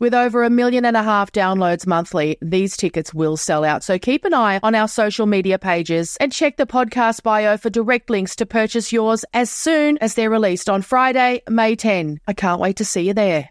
With over a million and a half downloads monthly, these tickets will sell out. So keep an eye on our social media pages and check the podcast bio for direct links to purchase yours as soon as they're released on Friday, May 10. I can't wait to see you there.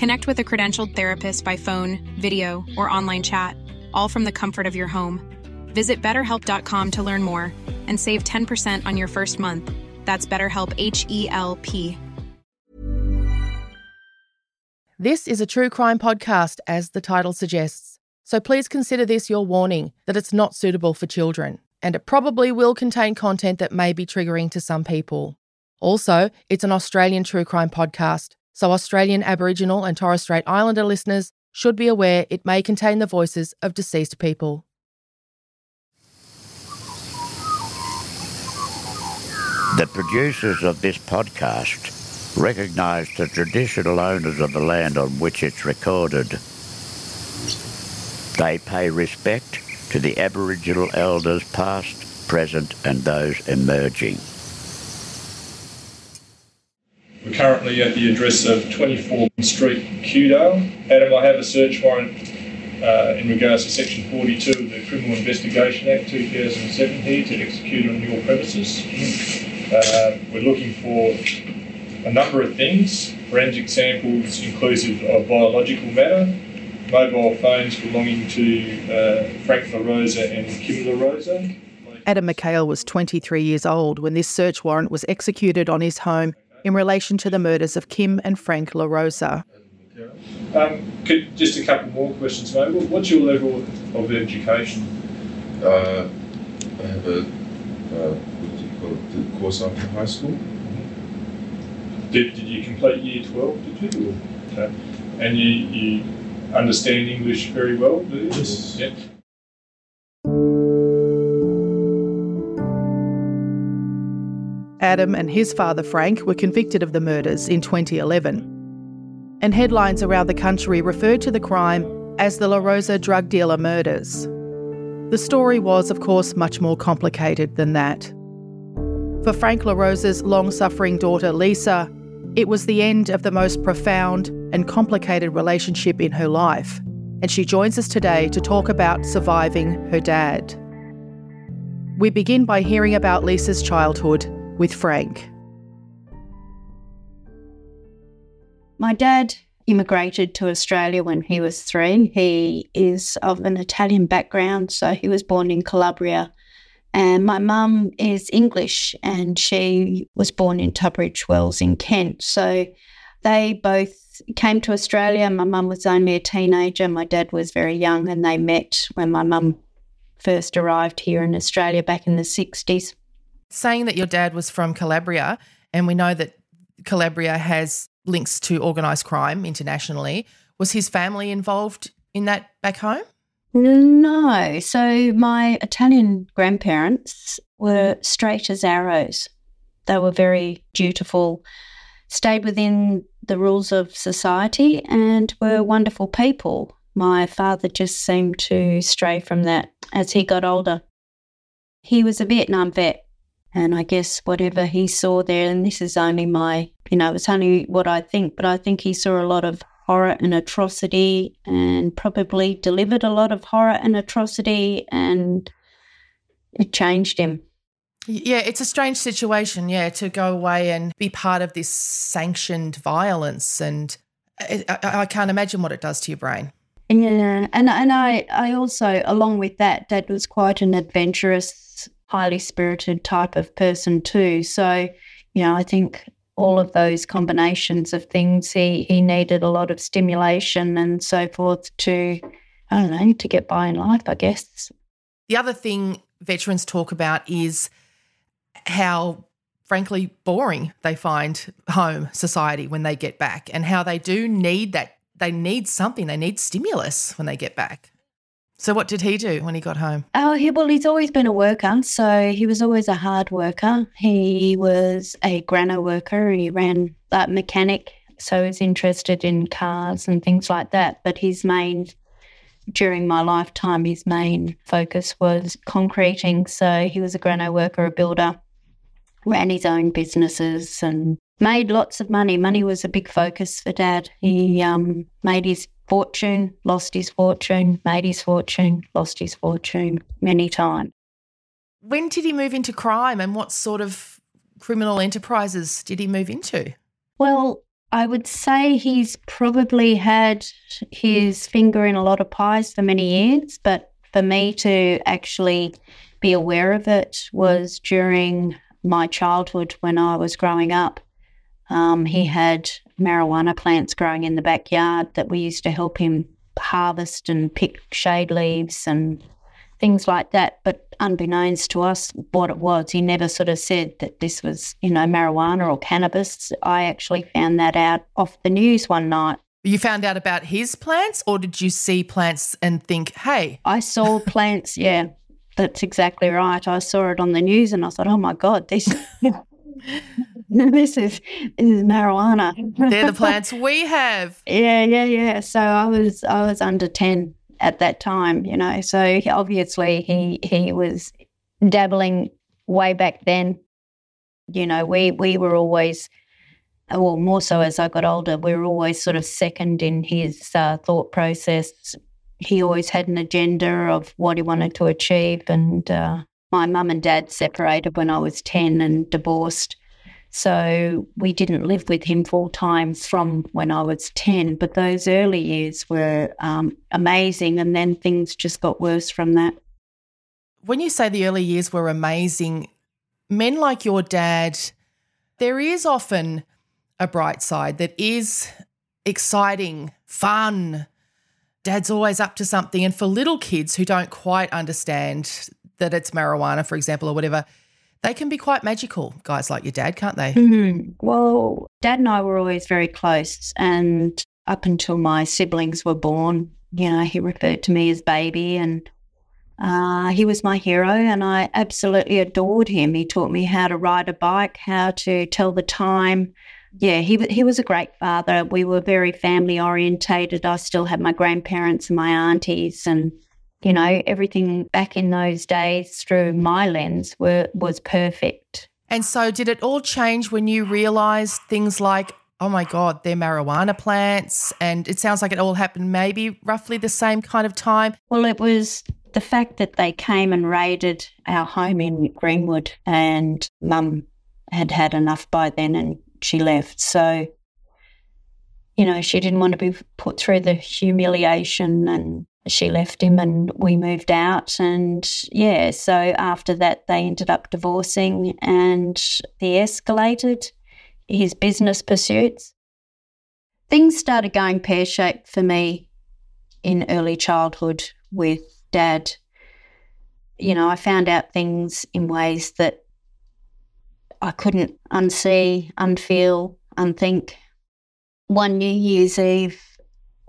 Connect with a credentialed therapist by phone, video, or online chat, all from the comfort of your home. Visit betterhelp.com to learn more and save 10% on your first month. That's BetterHelp H E L P. This is a true crime podcast, as the title suggests. So please consider this your warning that it's not suitable for children, and it probably will contain content that may be triggering to some people. Also, it's an Australian true crime podcast, so Australian Aboriginal and Torres Strait Islander listeners should be aware it may contain the voices of deceased people. The producers of this podcast recognise the traditional owners of the land on which it's recorded. They pay respect to the Aboriginal elders past, present and those emerging. We're currently at the address of 24 Street, Kewdale. Adam, I have a search warrant uh, in regards to Section 42 of the Criminal Investigation Act 2007 here to execute on your premises. Uh, we're looking for a number of things, forensic samples inclusive of biological matter, mobile phones belonging to uh, Frank La Rosa and Kim La Rosa. Adam McHale was 23 years old when this search warrant was executed on his home in relation to the murders of Kim and Frank La Rosa. Um, could, just a couple more questions, mate. What's your level of education? Uh, I have a, uh, what do you call it, the course after high school. Did, did you complete year 12, did you? Okay. And you, you understand English very well, do you? Yes. Yeah. Adam and his father Frank were convicted of the murders in 2011. And headlines around the country referred to the crime as the La Rosa drug dealer murders. The story was, of course, much more complicated than that. For Frank La Rosa's long suffering daughter Lisa, It was the end of the most profound and complicated relationship in her life, and she joins us today to talk about surviving her dad. We begin by hearing about Lisa's childhood with Frank. My dad immigrated to Australia when he was three. He is of an Italian background, so he was born in Calabria. And my mum is English and she was born in Tunbridge Wells in Kent. So they both came to Australia. My mum was only a teenager, my dad was very young, and they met when my mum first arrived here in Australia back in the 60s. Saying that your dad was from Calabria, and we know that Calabria has links to organised crime internationally. Was his family involved in that back home? No. So my Italian grandparents were straight as arrows. They were very dutiful, stayed within the rules of society, and were wonderful people. My father just seemed to stray from that as he got older. He was a Vietnam vet, and I guess whatever he saw there, and this is only my, you know, it's only what I think, but I think he saw a lot of horror and atrocity and probably delivered a lot of horror and atrocity, and it changed him. Yeah, it's a strange situation, yeah, to go away and be part of this sanctioned violence. And I, I can't imagine what it does to your brain. Yeah, and and I I also along with that, Dad was quite an adventurous, highly spirited type of person too. So, you know, I think all of those combinations of things, he he needed a lot of stimulation and so forth to I don't know to get by in life, I guess. The other thing veterans talk about is how frankly boring they find home society when they get back and how they do need that they need something. They need stimulus when they get back. So, what did he do when he got home? Oh, he, well, he's always been a worker. So, he was always a hard worker. He was a grano worker. He ran that mechanic. So, he's interested in cars and things like that. But his main, during my lifetime, his main focus was concreting. So, he was a grano worker, a builder, ran his own businesses and made lots of money. Money was a big focus for Dad. He um, made his fortune, lost his fortune, made his fortune, lost his fortune many times. When did he move into crime and what sort of criminal enterprises did he move into? Well, I would say he's probably had his finger in a lot of pies for many years, but for me to actually be aware of it was during my childhood when I was growing up. Um, he had marijuana plants growing in the backyard that we used to help him harvest and pick shade leaves and things like that. But unbeknownst to us, what it was, he never sort of said that this was, you know, marijuana or cannabis. I actually found that out off the news one night. You found out about his plants, or did you see plants and think, hey? I saw plants, yeah. That's exactly right. I saw it on the news and I thought, oh my God, this this is this is marijuana. They're the plants we have. Yeah, yeah, yeah. So I was I was under ten at that time, you know. So obviously he he was dabbling way back then. You know, we we were always well, more so as I got older, we were always sort of second in his uh, thought process. He always had an agenda of what he wanted to achieve, and uh, my mum and dad separated when I was 10 and divorced. So we didn't live with him full time from when I was 10, but those early years were um, amazing. And then things just got worse from that. When you say the early years were amazing, men like your dad, there is often a bright side that is exciting, fun. Dad's always up to something. And for little kids who don't quite understand that it's marijuana, for example, or whatever, they can be quite magical, guys like your dad, can't they? Mm-hmm. Well, dad and I were always very close. And up until my siblings were born, you know, he referred to me as baby and uh, he was my hero and I absolutely adored him. He taught me how to ride a bike, how to tell the time. Yeah, he, he was a great father. We were very family orientated. I still have my grandparents and my aunties and you know, everything back in those days through my lens were was perfect. And so did it all change when you realized things like oh my God, they're marijuana plants. And it sounds like it all happened maybe roughly the same kind of time. Well, it was the fact that they came and raided our home in Greenwood, and mum had had enough by then and she left. So, you know, she didn't want to be put through the humiliation and she left him and we moved out. And yeah, so after that, they ended up divorcing and he escalated his business pursuits. Things started going pear shaped for me in early childhood with dad. You know, I found out things in ways that I couldn't unsee, unfeel, unthink. One New Year's Eve,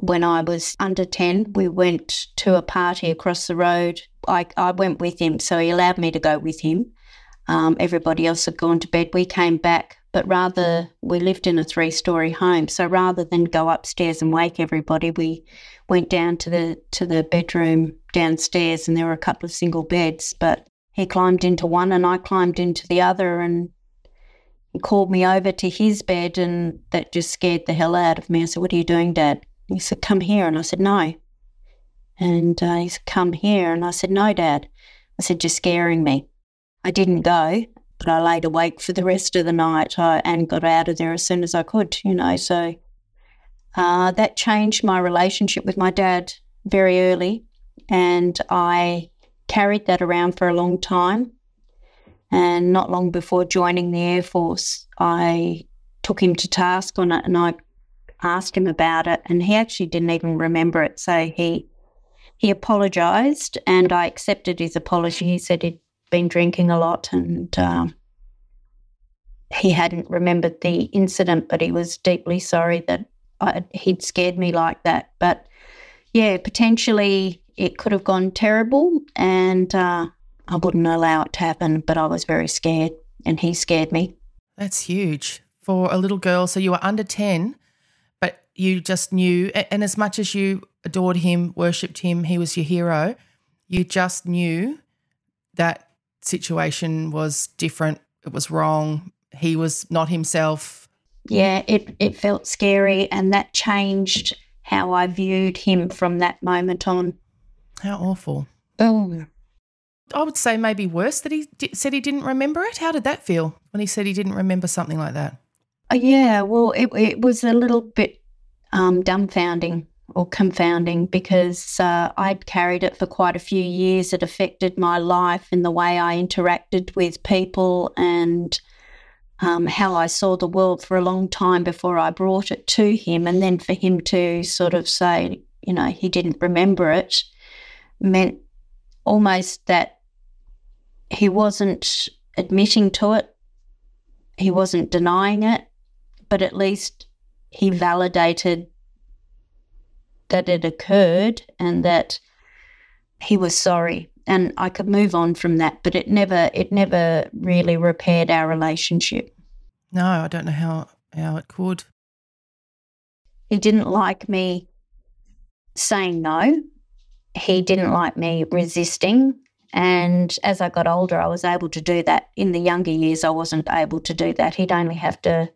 when I was under 10, we went to a party across the road. I, I went with him, so he allowed me to go with him. Um, everybody else had gone to bed. We came back, but rather, we lived in a three story home. So rather than go upstairs and wake everybody, we went down to the to the bedroom downstairs and there were a couple of single beds but he climbed into one and I climbed into the other and called me over to his bed and that just scared the hell out of me. I said, What are you doing, Dad? He said, Come here. And I said, No. And uh, he said, Come here. And I said, No, Dad. I said, You're scaring me. I didn't go, but I laid awake for the rest of the night uh, and got out of there as soon as I could, you know. So uh, that changed my relationship with my dad very early. And I carried that around for a long time. And not long before joining the Air Force, I took him to task on it and I asked him about it. And he actually didn't even remember it. So he he apologized and I accepted his apology. He said he'd been drinking a lot and um, he hadn't remembered the incident, but he was deeply sorry that I, he'd scared me like that. But yeah, potentially it could have gone terrible and uh, I wouldn't allow it to happen, but I was very scared and he scared me. That's huge for a little girl. So you were under 10, but you just knew, and as much as you adored him, worshipped him, he was your hero, you just knew that situation was different. It was wrong. He was not himself. Yeah, it, it felt scary, and that changed how I viewed him from that moment on. How awful. Oh, I would say maybe worse that he d- said he didn't remember it. How did that feel when he said he didn't remember something like that? Uh, yeah, well, it, it was a little bit um, dumbfounding or confounding because uh, I'd carried it for quite a few years. It affected my life and the way I interacted with people and um, how I saw the world for a long time before I brought it to him. And then for him to sort of say, you know, he didn't remember it meant almost that he wasn't admitting to it, he wasn't denying it, but at least he validated that it occurred and that he was sorry. And I could move on from that but it never it never really repaired our relationship. No I don't know how how it could. He didn't like me saying no. He didn't like me resisting. And as I got older, I was able to do that. In the younger years, I wasn't able to do that. He'd only have to,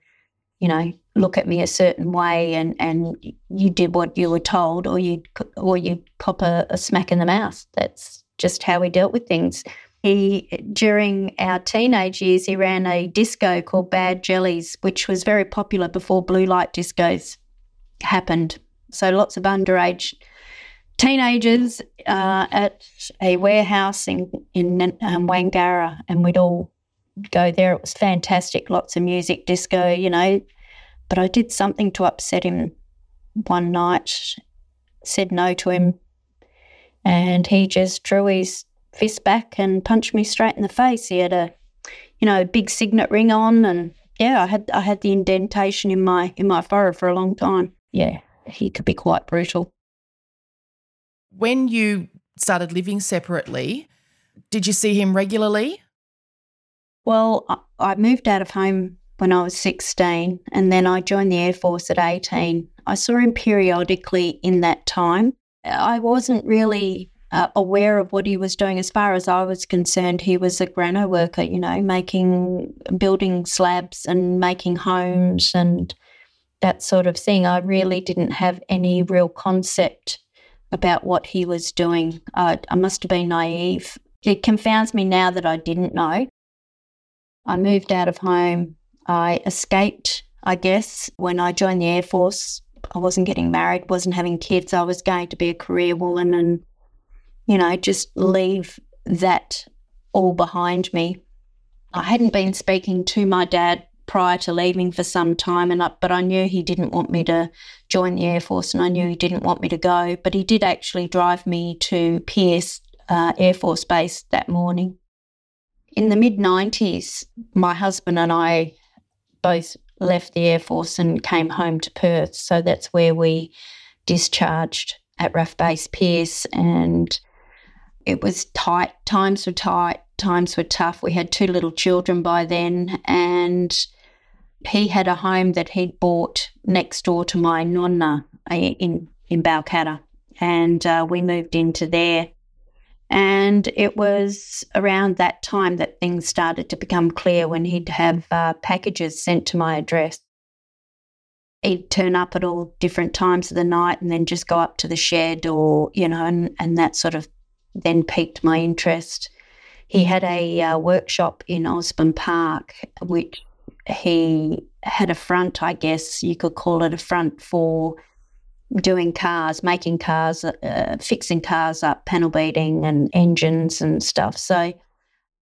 you know, look at me a certain way, and, and you did what you were told, or you or you cop a, a smack in the mouth. That's just how we dealt with things. He during our teenage years, he ran a disco called Bad Jellies, which was very popular before blue light discos happened. So lots of underage teenagers uh, at a warehouse in in um, Wangara, and we'd all go there. It was fantastic, lots of music, disco, you know. But I did something to upset him one night. Said no to him, and he just drew his fist back and punched me straight in the face. He had a, you know, big signet ring on, and yeah, I had I had the indentation in my in my forehead for a long time. Yeah, he could be quite brutal when you started living separately, did you see him regularly? Well, I moved out of home when I was 16 and then I joined the Air Force at 18. I saw him periodically in that time. I wasn't really uh, aware of what he was doing as far as I was concerned. He was a grano worker, you know, making, building slabs and making homes and that sort of thing. I really didn't have any real concept about what he was doing. I, I must have been naive. It confounds me now that I didn't know. I moved out of home. I escaped, I guess, when I joined the Air Force. I wasn't getting married, wasn't having kids. I was going to be a career woman and, you know, just leave that all behind me. I hadn't been speaking to my dad prior to leaving for some time, and but I knew he didn't want me to join the Air Force, and I knew he didn't want me to go. But he did actually drive me to Pearce uh, Air Force Base that morning. In the mid 90s, my husband and I both left the Air Force and came home to Perth. So that's where we discharged at RAAF Base Pearce. And it was tight, times were tight, times were tough. We had two little children by then. And he had a home that he'd bought next door to my nonna uh, in, in Balcatta. And uh, we moved into there. And it was around that time that things started to become clear when he'd have uh, packages sent to my address. He'd turn up at all different times of the night and then just go up to the shed or, you know, and, and that sort of then piqued my interest. He had a uh, workshop in Osborne Park, which he had a front, I guess you could call it a front for doing cars, making cars, uh, fixing cars up, panel beating and engines and stuff. So,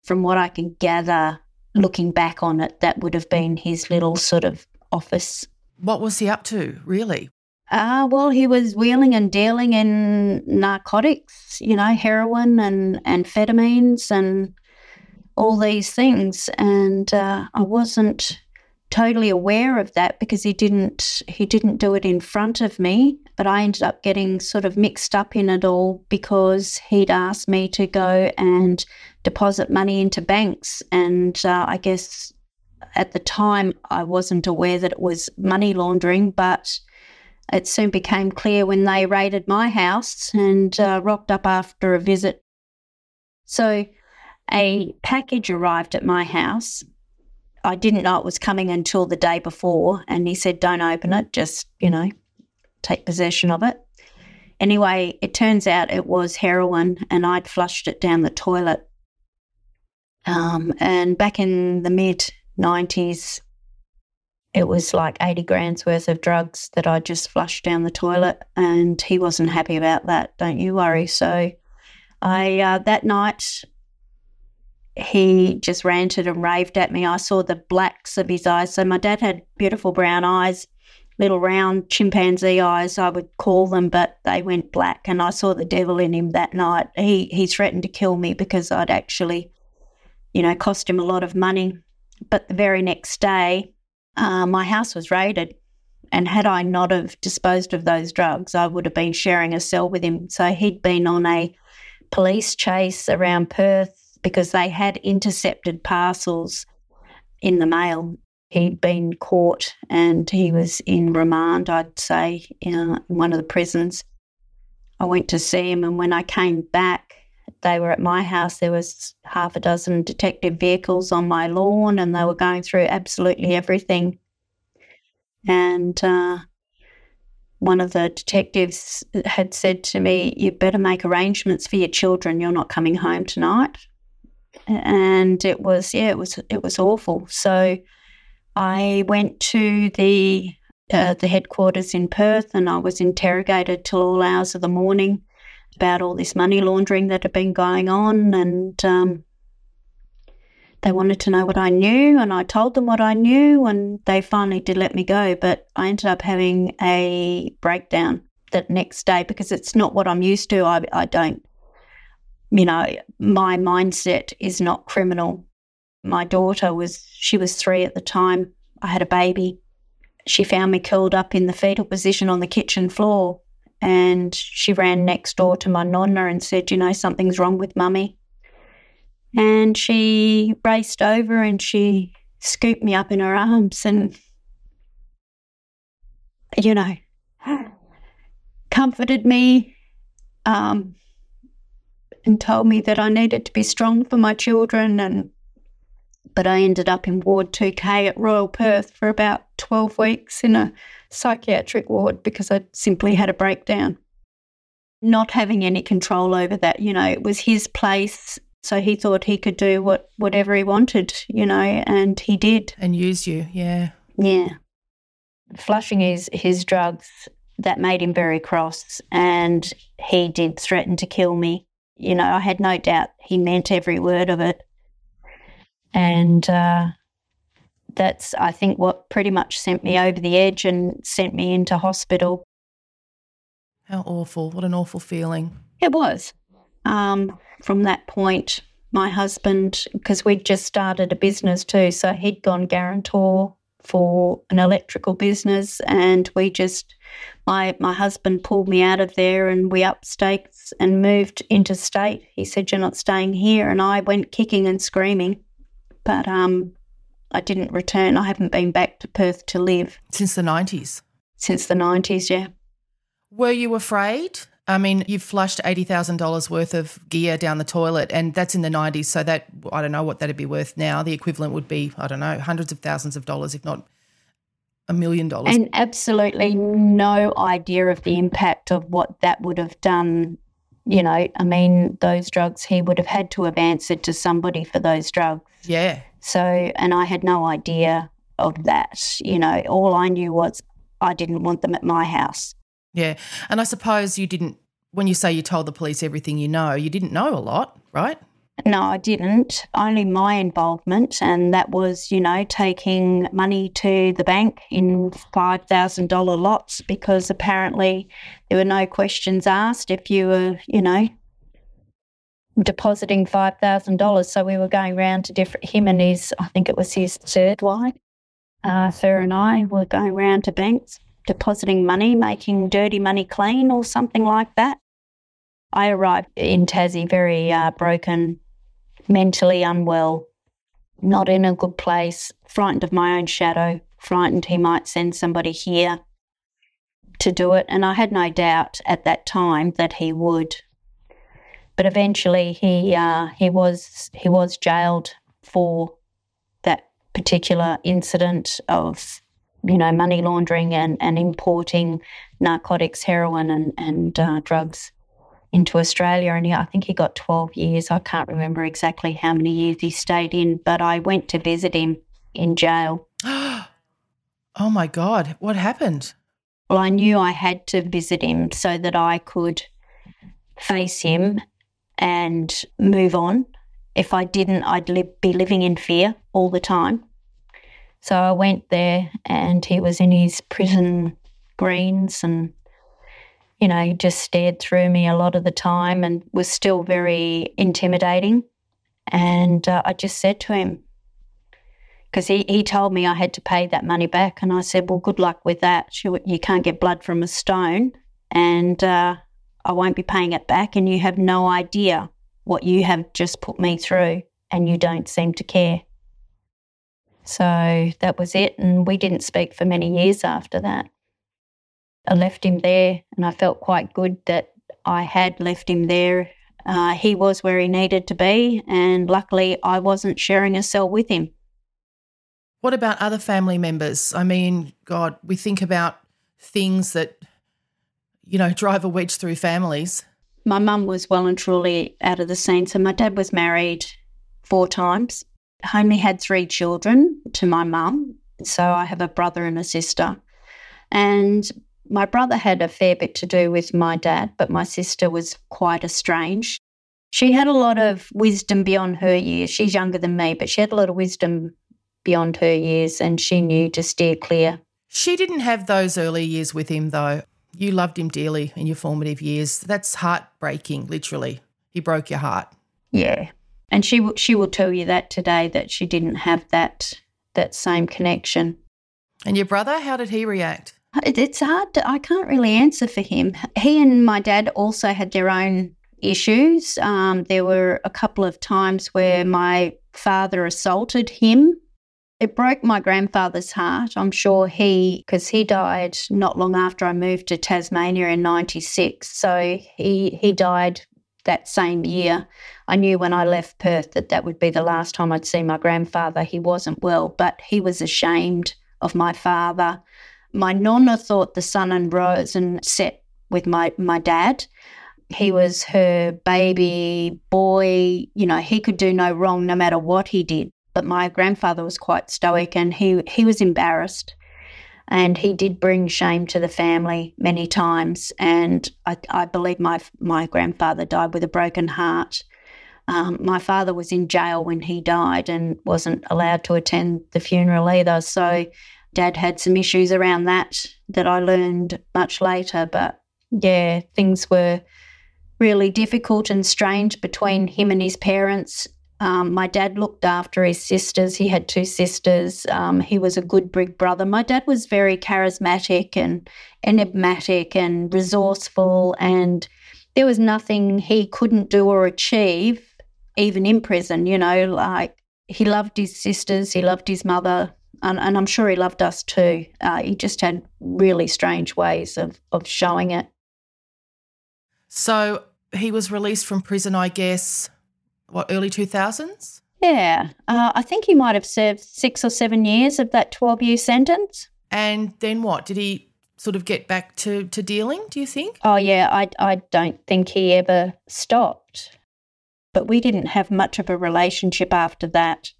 from what I can gather, looking back on it, that would have been his little sort of office. What was he up to, really? Uh, well, he was wheeling and dealing in narcotics, you know, heroin and amphetamines and all these things. And uh, I wasn't totally aware of that because he didn't he didn't do it in front of me but I ended up getting sort of mixed up in it all because he'd asked me to go and deposit money into banks. And uh, I guess at the time I wasn't aware that it was money laundering but it soon became clear when they raided my house and uh, rocked up after a visit. So a package arrived at my house I didn't know it was coming until the day before. And he said, Don't open it, just, you know, take possession of it. Anyway, it turns out it was heroin and I'd flushed it down the toilet. Um, and back in the mid 90s, it was like 80 grand's worth of drugs that I just flushed down the toilet. And he wasn't happy about that. Don't you worry. So I, uh, that night, he just ranted and raved at me. I saw the blacks of his eyes. So my dad had beautiful brown eyes, little round chimpanzee eyes, I would call them, but they went black. And I saw the devil in him that night. He he threatened to kill me because I'd actually, you know, cost him a lot of money. But the very next day, uh, my house was raided. And had I not have disposed of those drugs, I would have been sharing a cell with him. So he'd been on a police chase around Perth because they had intercepted parcels in the mail. He'd been caught and he was in remand, I'd say, in one of the prisons. I went to see him, and when I came back, they were at my house. There was half a dozen detective vehicles on my lawn, and they were going through absolutely everything. And uh, one of the detectives had said to me, "You better make arrangements for your children. You're not coming home tonight." And it was yeah, it was it was awful. So I went to the uh, the headquarters in Perth, and I was interrogated till all hours of the morning about all this money laundering that had been going on, and um, they wanted to know what I knew, and I told them what I knew, and they finally did let me go. But I ended up having a breakdown that next day because it's not what I'm used to. I, I don't you know, my mindset is not criminal. My daughter was, she was three at the time. I had a baby. She found me curled up in the fetal position on the kitchen floor. And she ran next door to my nonna and said, You know, something's wrong with mummy. And she raced over and she scooped me up in her arms and, you know, comforted me. Um, and told me that I needed to be strong for my children and but I ended up in Ward 2K at Royal Perth for about 12 weeks in a psychiatric ward because I simply had a breakdown. Not having any control over that, you know, it was his place. So he thought he could do what whatever he wanted, you know, and he did. And used you, yeah. Yeah. Flushing his, his drugs, that made him very cross. And he did threaten to kill me. You know, I had no doubt he meant every word of it. And uh, that's, I think, what pretty much sent me over the edge and sent me into hospital. How awful. What an awful feeling. It was. Um, from that point, my husband, because we'd just started a business too, so he'd gone guarantor for an electrical business, and we just, my my husband pulled me out of there, and we up stakes and moved interstate. He said, "You're not staying here," and I went kicking and screaming, but um, I didn't return. I haven't been back to Perth to live Since the 90s. since the nineties. Yeah. Were you afraid? I mean, you've flushed $80,000 worth of gear down the toilet, and that's in the 90s. So, that, I don't know what that'd be worth now. The equivalent would be, I don't know, hundreds of thousands of dollars, if not a million dollars. And absolutely no idea of the impact of what that would have done. You know, I mean, those drugs, he would have had to have answered to somebody for those drugs. Yeah. So, and I had no idea of that. You know, all I knew was I didn't want them at my house. Yeah. And I suppose you didn't, when you say you told the police everything you know, you didn't know a lot, right? No, I didn't. Only my involvement, and that was, you know, taking money to the bank in $5,000 lots because apparently there were no questions asked if you were, you know, depositing $5,000. So we were going around to different, him and his, I think it was his third wife, uh, Fer and I were going around to banks, depositing money, making dirty money clean or something like that. I arrived in Tassie very uh, broken, mentally unwell, not in a good place, frightened of my own shadow, frightened he might send somebody here to do it. And I had no doubt at that time that he would. But eventually he uh, he was he was jailed for that particular incident of you know money laundering and, and importing narcotics, heroin and and uh, drugs into Australia. And he, I think he got twelve years. I can't remember exactly how many years he stayed in, but I went to visit him in jail. Oh my God. What happened? Well, I knew I had to visit him so that I could face him and move on. If I didn't, I'd li- be living in fear all the time. So I went there and he was in his prison greens and, you know, just stared through me a lot of the time and was still very intimidating. And uh, I just said to him, because he, he told me I had to pay that money back. And I said, Well, good luck with that. You, can't get blood from a stone, and uh, I won't be paying it back. And you have no idea what you have just put me through, and you don't seem to care. So that was it. And we didn't speak for many years after that. I left him there, and I felt quite good that I had left him there. Uh, he was where he needed to be, and luckily I wasn't sharing a cell with him. What about other family members? I mean, God, we think about things that, you know, drive a wedge through families. My mum was well and truly out of the scene. So my dad was married four times. I only had three children to my mum. So I have a brother and a sister. And my brother had a fair bit to do with my dad, but my sister was quite estranged. She had a lot of wisdom beyond her years. She's younger than me, but she had a lot of wisdom beyond her years and she knew to steer clear. She didn't have those early years with him, though. You loved him dearly in your formative years. That's heartbreaking, literally. He broke your heart. Yeah. And she will- she will tell you that today that she didn't have that that same connection. And your brother, how did he react? It's hard to, I can't really answer for him. He and my dad also had their own issues. Um, there were a couple of times where my father assaulted him. It broke my grandfather's heart. I'm sure he, because he died not long after I moved to Tasmania in 96. So he, he died that same year. I knew when I left Perth that that would be the last time I'd see my grandfather. He wasn't well, but he was ashamed of my father. My nonna thought the sun and rose and set with my, my dad. He mm-hmm. was her baby boy. You know, he could do no wrong no matter what he did. But my grandfather was quite stoic and he, he was embarrassed. And he did bring shame to the family many times. And I, I believe my, my grandfather died with a broken heart. Um, my father was in jail when he died and wasn't allowed to attend the funeral either. So, dad had some issues around that that I learned much later. But yeah, things were really difficult and strange between him and his parents. Um, my dad looked after his sisters. He had two sisters. Um, he was a good big brother. My dad was very charismatic and enigmatic and resourceful, and there was nothing he couldn't do or achieve, even in prison. You know, like he loved his sisters, he loved his mother, and, and I'm sure he loved us too. Uh, he just had really strange ways of, of showing it. So he was released from prison, I guess, what, early 2000s? Yeah. Uh, I think he might have served six or seven years of that 12 year sentence. And then what? Did he sort of get back to, to dealing, do you think? Oh, yeah. I, I don't think he ever stopped. But we didn't have much of a relationship after that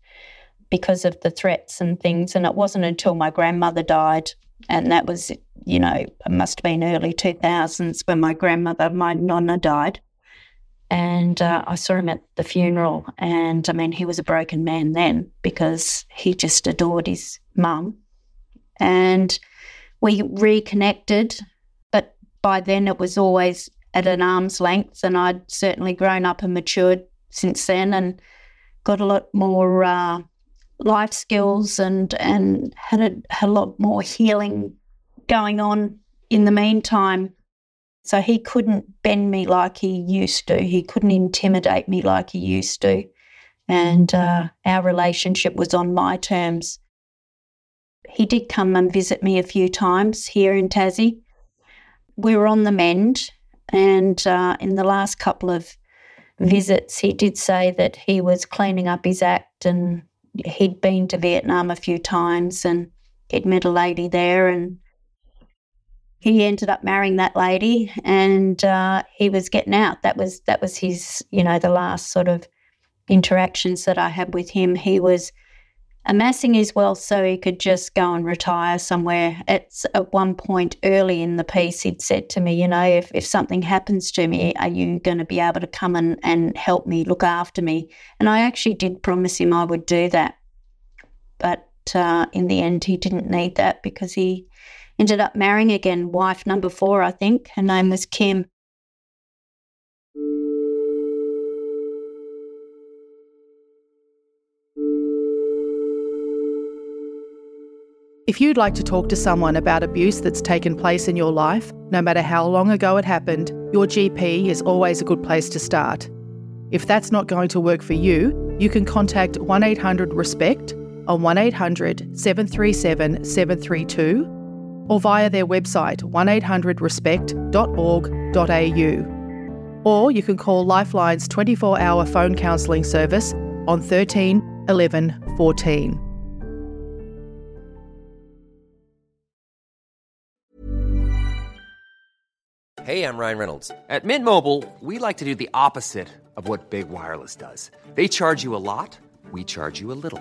because of the threats and things. And it wasn't until my grandmother died, and that was, you know, it must have been early 2000s when my grandmother, my nonna, died. And uh, I saw him at the funeral, and I mean, he was a broken man then because he just adored his mum. And we reconnected, but by then it was always at an arm's length, and I'd certainly grown up and matured since then and got a lot more uh, life skills and and had a, had a lot more healing going on in the meantime. So he couldn't bend me like he used to. He couldn't intimidate me like he used to. And uh, our relationship was on my terms. He did come and visit me a few times here in Tassie. We were on the mend, and uh, in the last couple of visits, he did say that he was cleaning up his act and he'd been to Vietnam a few times and he'd met a lady there and he ended up marrying that lady and uh, he was getting out. That was that was his, you know, the last sort of interactions that I had with him. He was amassing his wealth so he could just go and retire somewhere. It's at one point early in the piece, he'd said to me, you know, if, if something happens to me, are you going to be able to come and, and help me, look after me? And I actually did promise him I would do that. But uh, in the end, he didn't need that because he ended up marrying again, wife number four, I think. Her name was Kim. If you'd like to talk to someone about abuse that's taken place in your life, no matter how long ago it happened, your GP is always a good place to start. If that's not going to work for you, you can contact 1 800 RESPECT on 1 800 737 732 or via their website 1800respect.org.au. Or you can call Lifeline's 24 hour phone counselling service on 13 11 14. Hey, I'm Ryan Reynolds. At Mint Mobile, we like to do the opposite of what Big Wireless does. They charge you a lot, we charge you a little.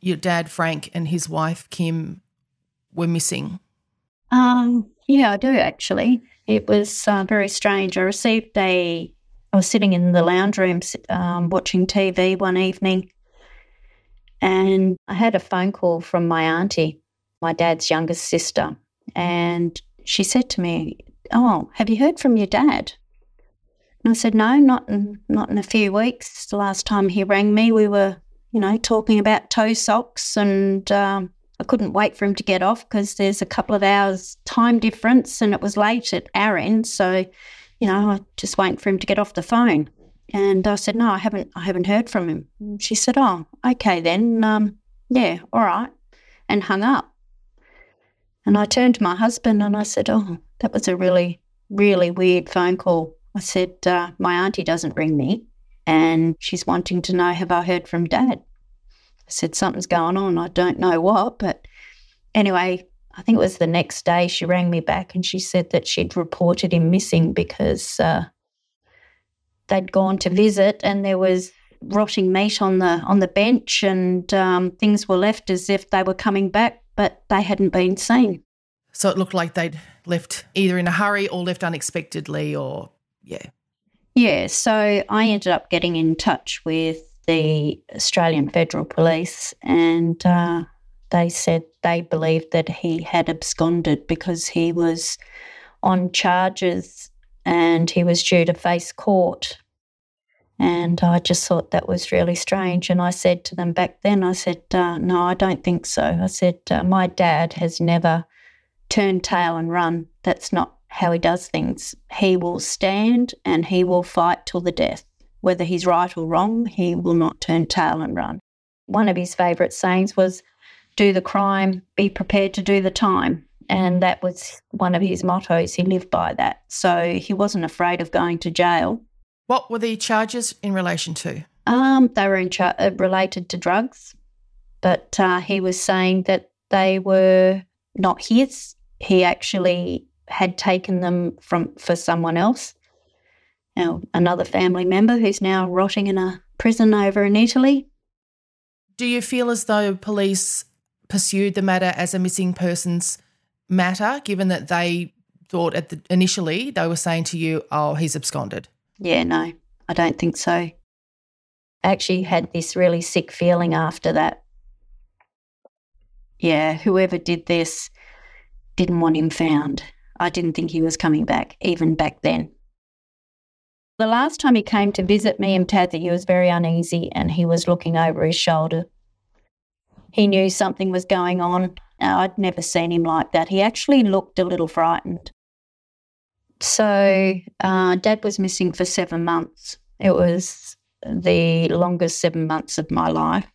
your dad, Frank, and his wife, Kim, were missing? Um, yeah, I do actually. It was uh, very strange. I received a. I was sitting in the lounge room um, watching TV one evening, and I had a phone call from my auntie, my dad's youngest sister, and she said to me, "Oh, have you heard from your dad?" And I said, "No, not in, not in a few weeks. The last time he rang me, we were you know, talking about toe socks. And um, I couldn't wait for him to get off because there's a couple of hours time difference and it was late at our end. So, you know, I just waiting for him to get off the phone. And I said, no, I haven't, I haven't heard from him. And she said, oh, okay then. Um, yeah, all right. And hung up. And I turned to my husband and I said, oh, that was a really, really weird phone call. I said, uh, my auntie doesn't ring me and she's wanting to know have I heard from dad? I said, something's going on. I don't know what. But anyway, I think it was the next day she rang me back and she said that she'd reported him missing because uh, they'd gone to visit and there was rotting meat on the on the bench and um, things were left as if they were coming back, but they hadn't been seen. So it looked like they'd left either in a hurry or left unexpectedly, or yeah. Yeah, so I ended up getting in touch with the Australian Federal Police, and uh, they said they believed that he had absconded because he was on charges and he was due to face court. And I just thought that was really strange. And I said to them back then, I said, uh, No, I don't think so. I said, uh, My dad has never turned tail and run. That's not how he does things. He will stand and he will fight till the death. Whether he's right or wrong, he will not turn tail and run. One of his favourite sayings was, Do the crime, be prepared to do the time. And that was one of his mottos. He lived by that. So he wasn't afraid of going to jail. What were the charges in relation to? Um, they were in char- uh, related to drugs, but uh, he was saying that they were not his. He actually had taken them from for someone else. Now, another family member who's now rotting in a prison over in Italy. Do you feel as though police pursued the matter as a missing persons matter, given that they thought at the initially they were saying to you, "Oh, he's absconded"? Yeah, no, I don't think so. I actually had this really sick feeling after that. Yeah, whoever did this didn't want him found. I didn't think he was coming back, even back then. The last time he came to visit me in Tassie, he was very uneasy and he was looking over his shoulder. He knew something was going on. I'd never seen him like that. He actually looked a little frightened. So, uh, Dad was missing for seven months. It was the longest seven months of my life.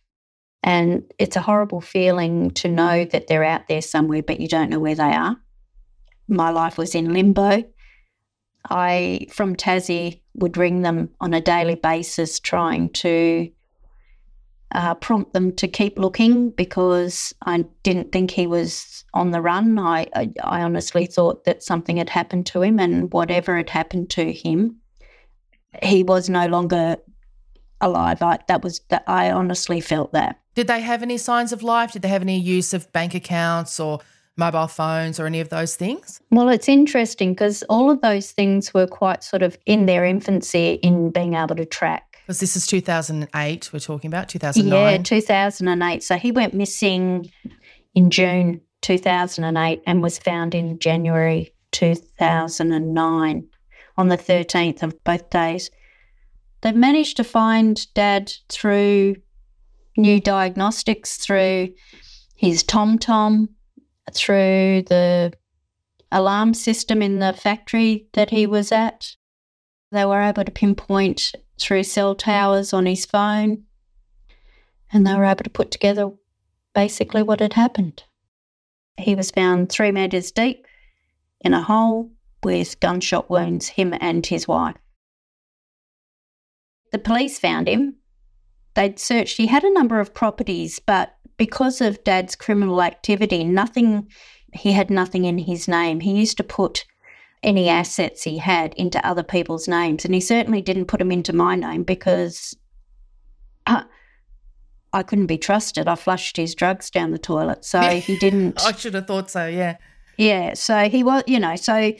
And it's a horrible feeling to know that they're out there somewhere, but you don't know where they are my life was in limbo. I, from Tassie, would ring them on a daily basis, trying to uh, prompt them to keep looking because I didn't think he was on the run. I, I, I honestly thought that something had happened to him, and whatever had happened to him, he was no longer alive. I, that was that. I honestly felt that. Did they have any signs of life? Did they have any use of bank accounts or mobile phones or any of those things? Well, it's interesting because all of those things were quite sort of in their infancy in being able to track. Because this is 2008, we're talking about 2009. Yeah, 2008. So he went missing in June 2008 and was found in January 2009 on the 13th of both days. They've managed to find Dad through new diagnostics, through his TomTom, through the alarm system in the factory that he mm. was at. They were able to pinpoint through cell towers on his phone, and they were able to put together basically what had happened. He was found three metres deep in a hole with gunshot wounds, him and his wife. The police found him. They'd searched, he had a number of properties, but because of dad's criminal activity, nothing, he had nothing in his name. He used to put any assets he had into other people's names, and he certainly didn't put them into my name because uh, I couldn't be trusted. I flushed his drugs down the toilet, so he didn't. I should have thought so. Yeah. Yeah. So he was, you know, so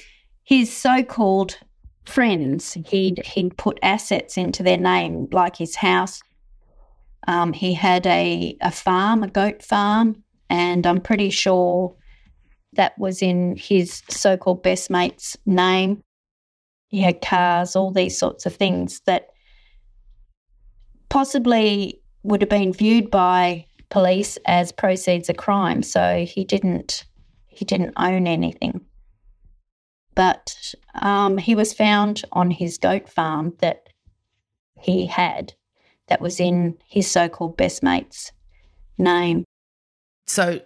his so-called friends, he'd he'd put assets into their name, like his house. Um, he had a a farm, a goat farm, and I'm pretty sure that was in his so-called best mate's name. He had cars, all these sorts of things that possibly would have been viewed by police as proceeds of crime. So he didn't he didn't own anything. But um, he was found on his goat farm that he had that was in his so-called best mate's name. So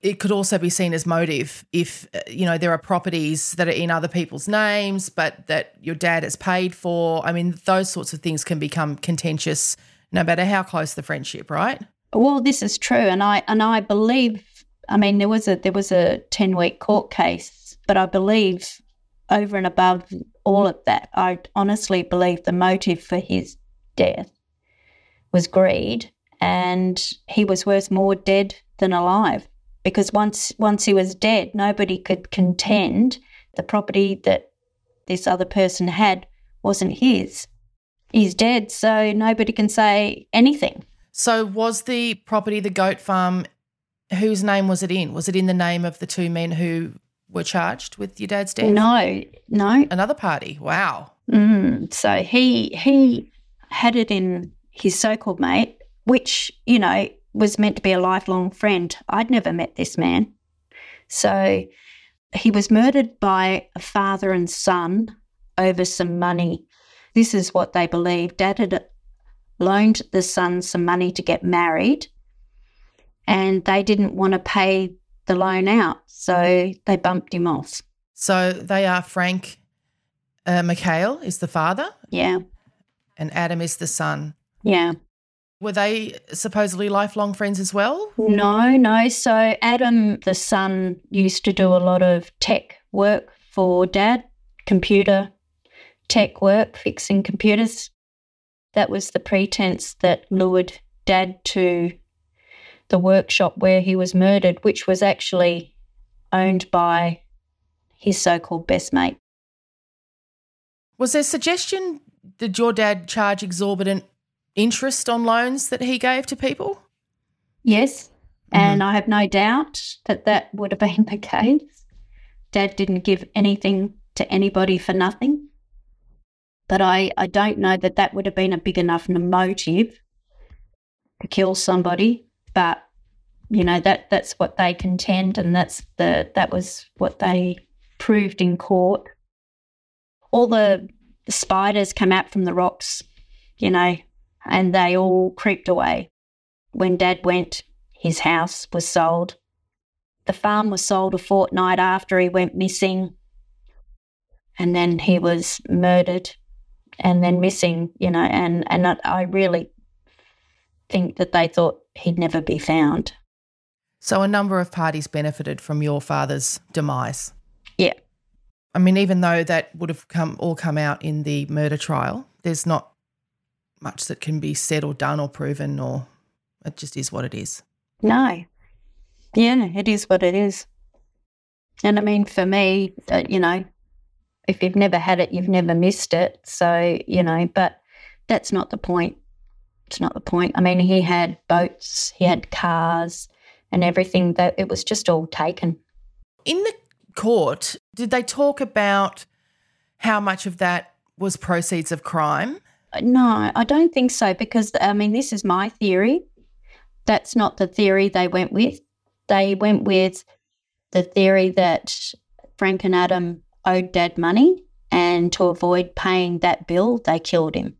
it could also be seen as motive if uh, you know there are properties that are in other people's names but that your dad has paid for i mean those sorts of things can become contentious no matter how close the friendship, right? Well, this is true, and I and I believe. I mean, there was a there was a ten week court case, but I believe over and above all of that, I honestly believe the motive for his death was greed, and he was worth more dead than alive. Because once once he was dead, nobody could contend the property that this other person had wasn't his he's dead, so nobody can say anything. So, was the property, the goat farm, whose name was it in? Was it in the name of the two men who were charged with your dad's death? No, no. Another party. Wow. Mm, so he he had it in his so-called mate, which you know was meant to be a lifelong friend. I'd never met this man, so he was murdered by a father and son over some money this is what they believe. Dad had loaned the son some money to get married, and they didn't want to pay the loan out, so they bumped him off. So they are Frank uh, Mikhail is the father. Yeah. And Adam is the son. Yeah. Were they supposedly lifelong friends as well? No, no. So Adam, the son, used to do a lot of tech work for dad, computer tech work, fixing computers. That was the pretense that lured Dad to the workshop where he was murdered, which was actually owned by his so called best mate. Was there suggestion did your dad charge exorbitant interest on loans that he gave to people? Yes. Mm-hmm. And I have no doubt that that would have been the case. Dad didn't give anything to anybody for nothing. But I, I don't know that that would have been a big enough motive to kill somebody. But you know that that's what they contend, and that's the that was what they proved in court. All the, the spiders come out from the rocks, you know, and they all creeped away. When Dad went, his house was sold. The farm was sold a fortnight after he went missing, and then he was murdered and then missing, you know, and, and I really think that they thought he'd never be found. So a number of parties benefited from your father's demise. Yeah. I mean, even though that would have come all come out in the murder trial, there's not much that can be said or done or proven, or it just is what it is. No. Yeah, it is what it is. And I mean, for me, uh, you know, if you've never had it, you've never missed it. So, you know, but that's not the point. It's not the point. I mean, he had boats, he had cars and everything that it was just all taken. In the court, did they talk about how much of that was proceeds of crime? No, I don't think so because I mean, this is my theory. That's not the theory they went with. They went with the theory that Frank and Adam owed dad money, and to avoid paying that bill, they killed him.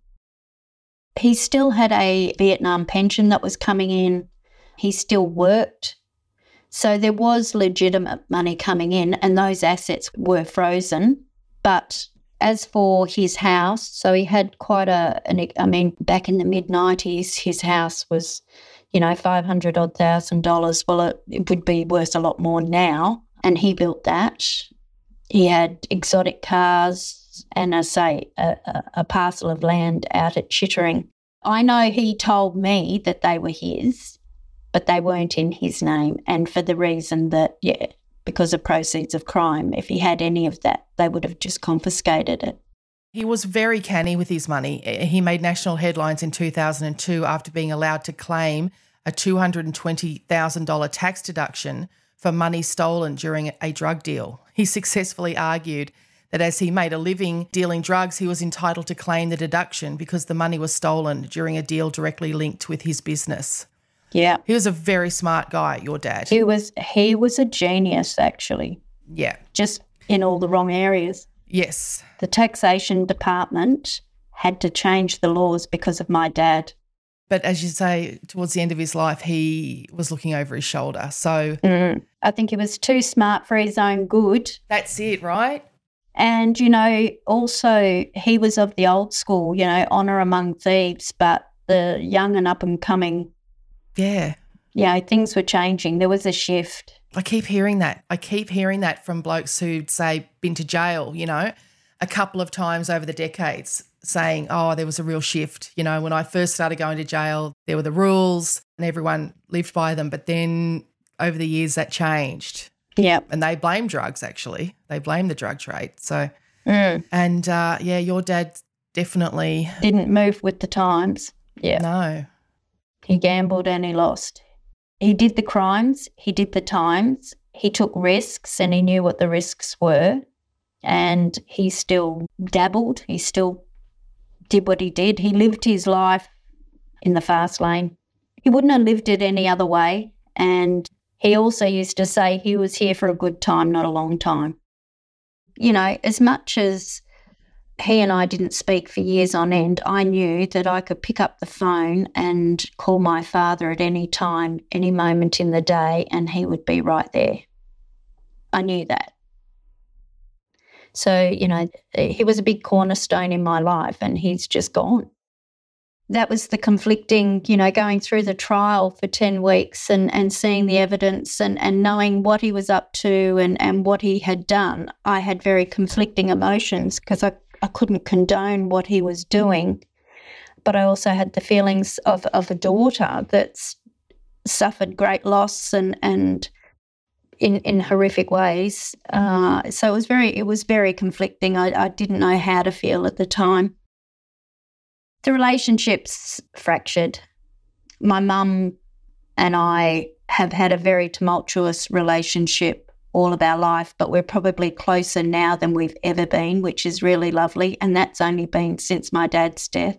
He still had a Vietnam pension that was coming in. he still worked. So there was legitimate money coming in, and those assets were frozen. But as for his house, so he had quite a, an, I mean, back in the mid 90s, his house was, you know, 500 odd thousand dollars. Well, it, it would be worth a lot more now. And he built that. He had exotic cars and, I say, a, a, a parcel of land out at Chittering. I know he told me that they were his, but they weren't in his name. And for the reason that, yeah, because of proceeds of crime. If he had any of that, they would have just confiscated it. He was very canny with his money. Eh, eh, he made national headlines in 2002 after being allowed to claim a $220,000 tax deduction for money stolen during a drug deal. He successfully argued that as he made a living dealing drugs, he was entitled to claim the deduction because the money was stolen during a deal directly linked with his business. Yeah. He was a very smart guy, your dad. He was he was a genius actually. Yeah. Just in all the wrong areas. Yes. The taxation department had to change the laws because of my dad. But as you say, towards the end of his life, he was looking over his shoulder. So mm. I think he was too smart for his own good. That's it, right? And, you know, also he was of the old school, you know, honour among thieves, but the young and up and coming yeah. Yeah, things were changing. There was a shift. I keep hearing that. I keep hearing that from blokes who'd say been to jail, you know, a couple of times over the decades saying, oh, there was a real shift. You know, when I first started going to jail, there were the rules and everyone lived by them. But then over the years, that changed. Yeah. And they blame drugs, actually. They blame the drug trade. So, mm. and uh, yeah, your dad definitely didn't move with the times. Yeah. No. He gambled and he lost. He did the crimes, he did the times, he took risks and he knew what the risks were. And he still dabbled, he still did what he did. He lived his life in the fast lane. He wouldn't have lived it any other way. And he also used to say he was here for a good time, not a long time. You know, as much as he and I didn't speak for years on end, I knew that I could pick up the phone and call my father at any time, any moment in the day, and he would be right there. I knew that. So, you know, he was a big cornerstone in my life, and he's just gone. That was the conflicting, you know, going through the trial for 10 weeks and, and seeing the evidence and, and knowing what he was up to and, and what he had done. I had very conflicting emotions because I I couldn't condone what he was doing, but I also had the feelings of, of a daughter that's suffered great loss and and in in horrific ways. Uh, so it was very it was very conflicting. I, I didn't know how to feel at the time. The relationships fractured. My mum and I have had a very tumultuous relationship all of our life, but we're probably closer now than we've ever been, which is really lovely. And that's only been since my dad's death.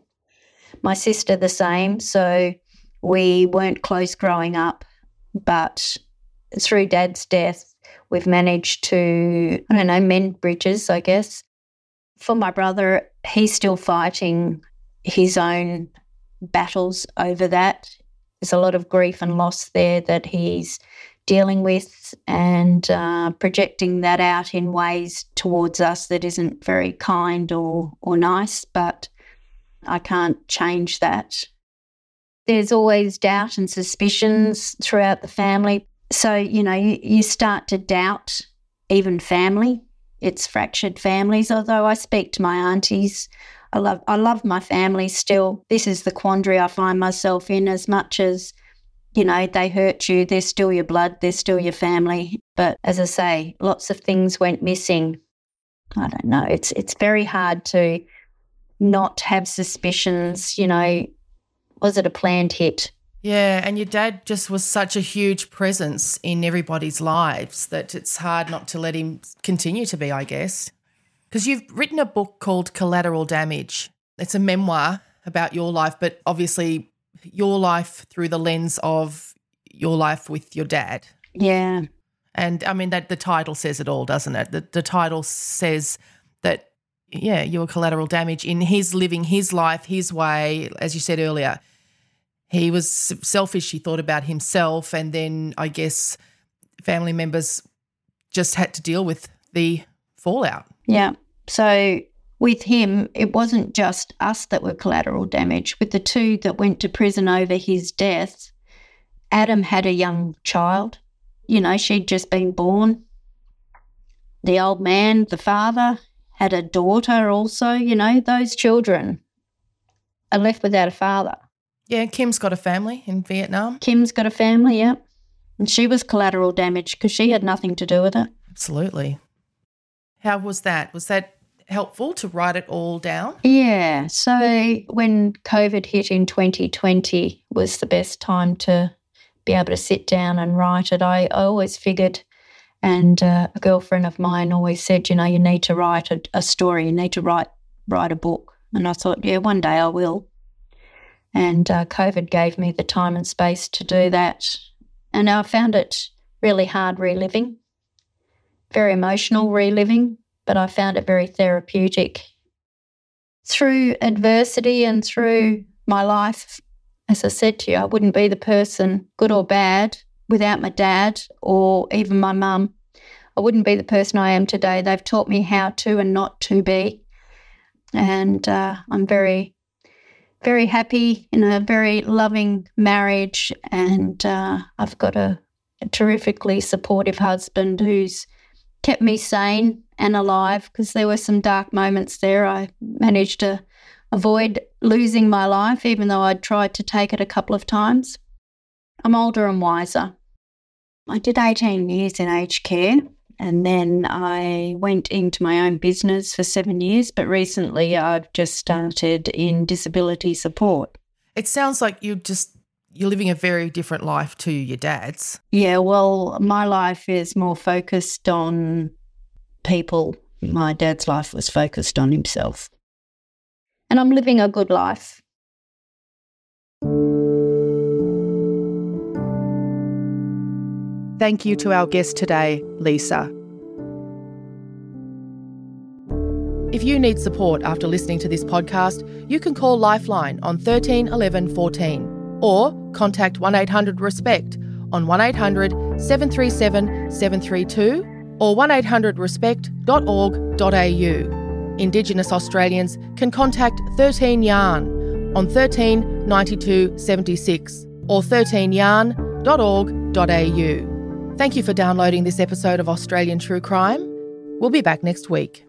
My sister, the same. So we weren't close growing up, but through dad's death, we've managed to, I don't know, mend bridges, I guess. For my brother, he's still fighting his own battles over that. There's a lot of grief and loss there that he's dealing with and uh, projecting that out in ways towards us that isn't very kind or, or nice, but I can't change that. There's always doubt and suspicions throughout the family. So, you know, you, you start to doubt even family. It's fractured families, although I speak to my aunties. I love I love my family still. This is the quandary I find myself in as much as you know, they hurt you, they're still your blood, they're still your family. But as I say, lots of things went missing. I don't know. It's it's very hard to not have suspicions, you know, was it a planned hit? Yeah, and your dad just was such a huge presence in everybody's lives that it's hard not to let him continue to be, I guess. Because you've written a book called Collateral Damage. It's a memoir about your life, but obviously your life through the lens of your life with your dad. Yeah. And I mean that the title says it all, doesn't it? The, the title says that yeah, you were collateral damage in his living his life his way, as you said earlier. he was selfish. He thought about himself, and then I guess family members just had to deal with the fallout. Yeah. So with him, it wasn't just us that were collateral damage. With the two that went to prison over his death, Adam had a young child. You know, she'd just been born. The old man, the father, had a daughter also. You know, those children are left without a father. Yeah, Kim's got a family in Vietnam. Kim's got a family, yeah. And she was collateral damage because she had nothing to do with it. Absolutely. How was that? Was that helpful to write it all down? Yeah. So when COVID hit in 2020 was the best time to be able to sit down and write it. I, I always figured, and uh, a girlfriend of mine always said, you know, you need to write a, a story, you need to write write a book. And I thought, yeah, one day I will. And uh, COVID gave me the time and space to do that. And I found it really hard reliving, very emotional reliving, but I found it very therapeutic. Through adversity and through my life, as I said to you, I wouldn't be the person, good or bad, without my dad or even my mum. I wouldn't be the person I am today. They've taught me how to and not to be. And uh, I'm very, very happy in a very loving marriage. And uh, I've got a, a terrifically supportive husband who's kept me sane and alive because there were some dark moments there. I managed to avoid losing my life, even though I'd tried to take it a couple of times. I'm older and wiser. I did 18 years in aged care and then I went into my own business for seven years, but recently I've just started in disability support. It sounds like you just you're living a very different life to your dad's. Yeah, well, my life is more focused on people. Hmm. My dad's life was focused on himself. And I'm living a good life. Thank you to our guest today, Lisa. If you need support after listening to this podcast, you can call Lifeline on 13 11 14 or contact 1 800 RESPECT on 1 800 737 732 or 1800respect.org.au. Indigenous Australians can contact 13 Yarn on 13 92 76 or 13yarn.org.au. Thank you for downloading this episode of Australian True Crime. We'll be back next week.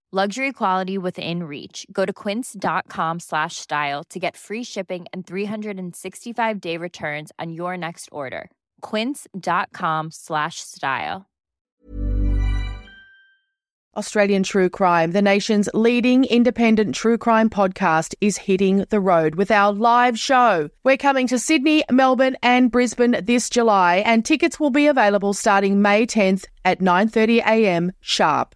Luxury quality within reach. Go to quince.com slash style to get free shipping and 365 day returns on your next order. Quince.com slash style. Australian True Crime, the nation's leading independent true crime podcast, is hitting the road with our live show. We're coming to Sydney, Melbourne, and Brisbane this July, and tickets will be available starting May 10th at 9:30 a.m. sharp.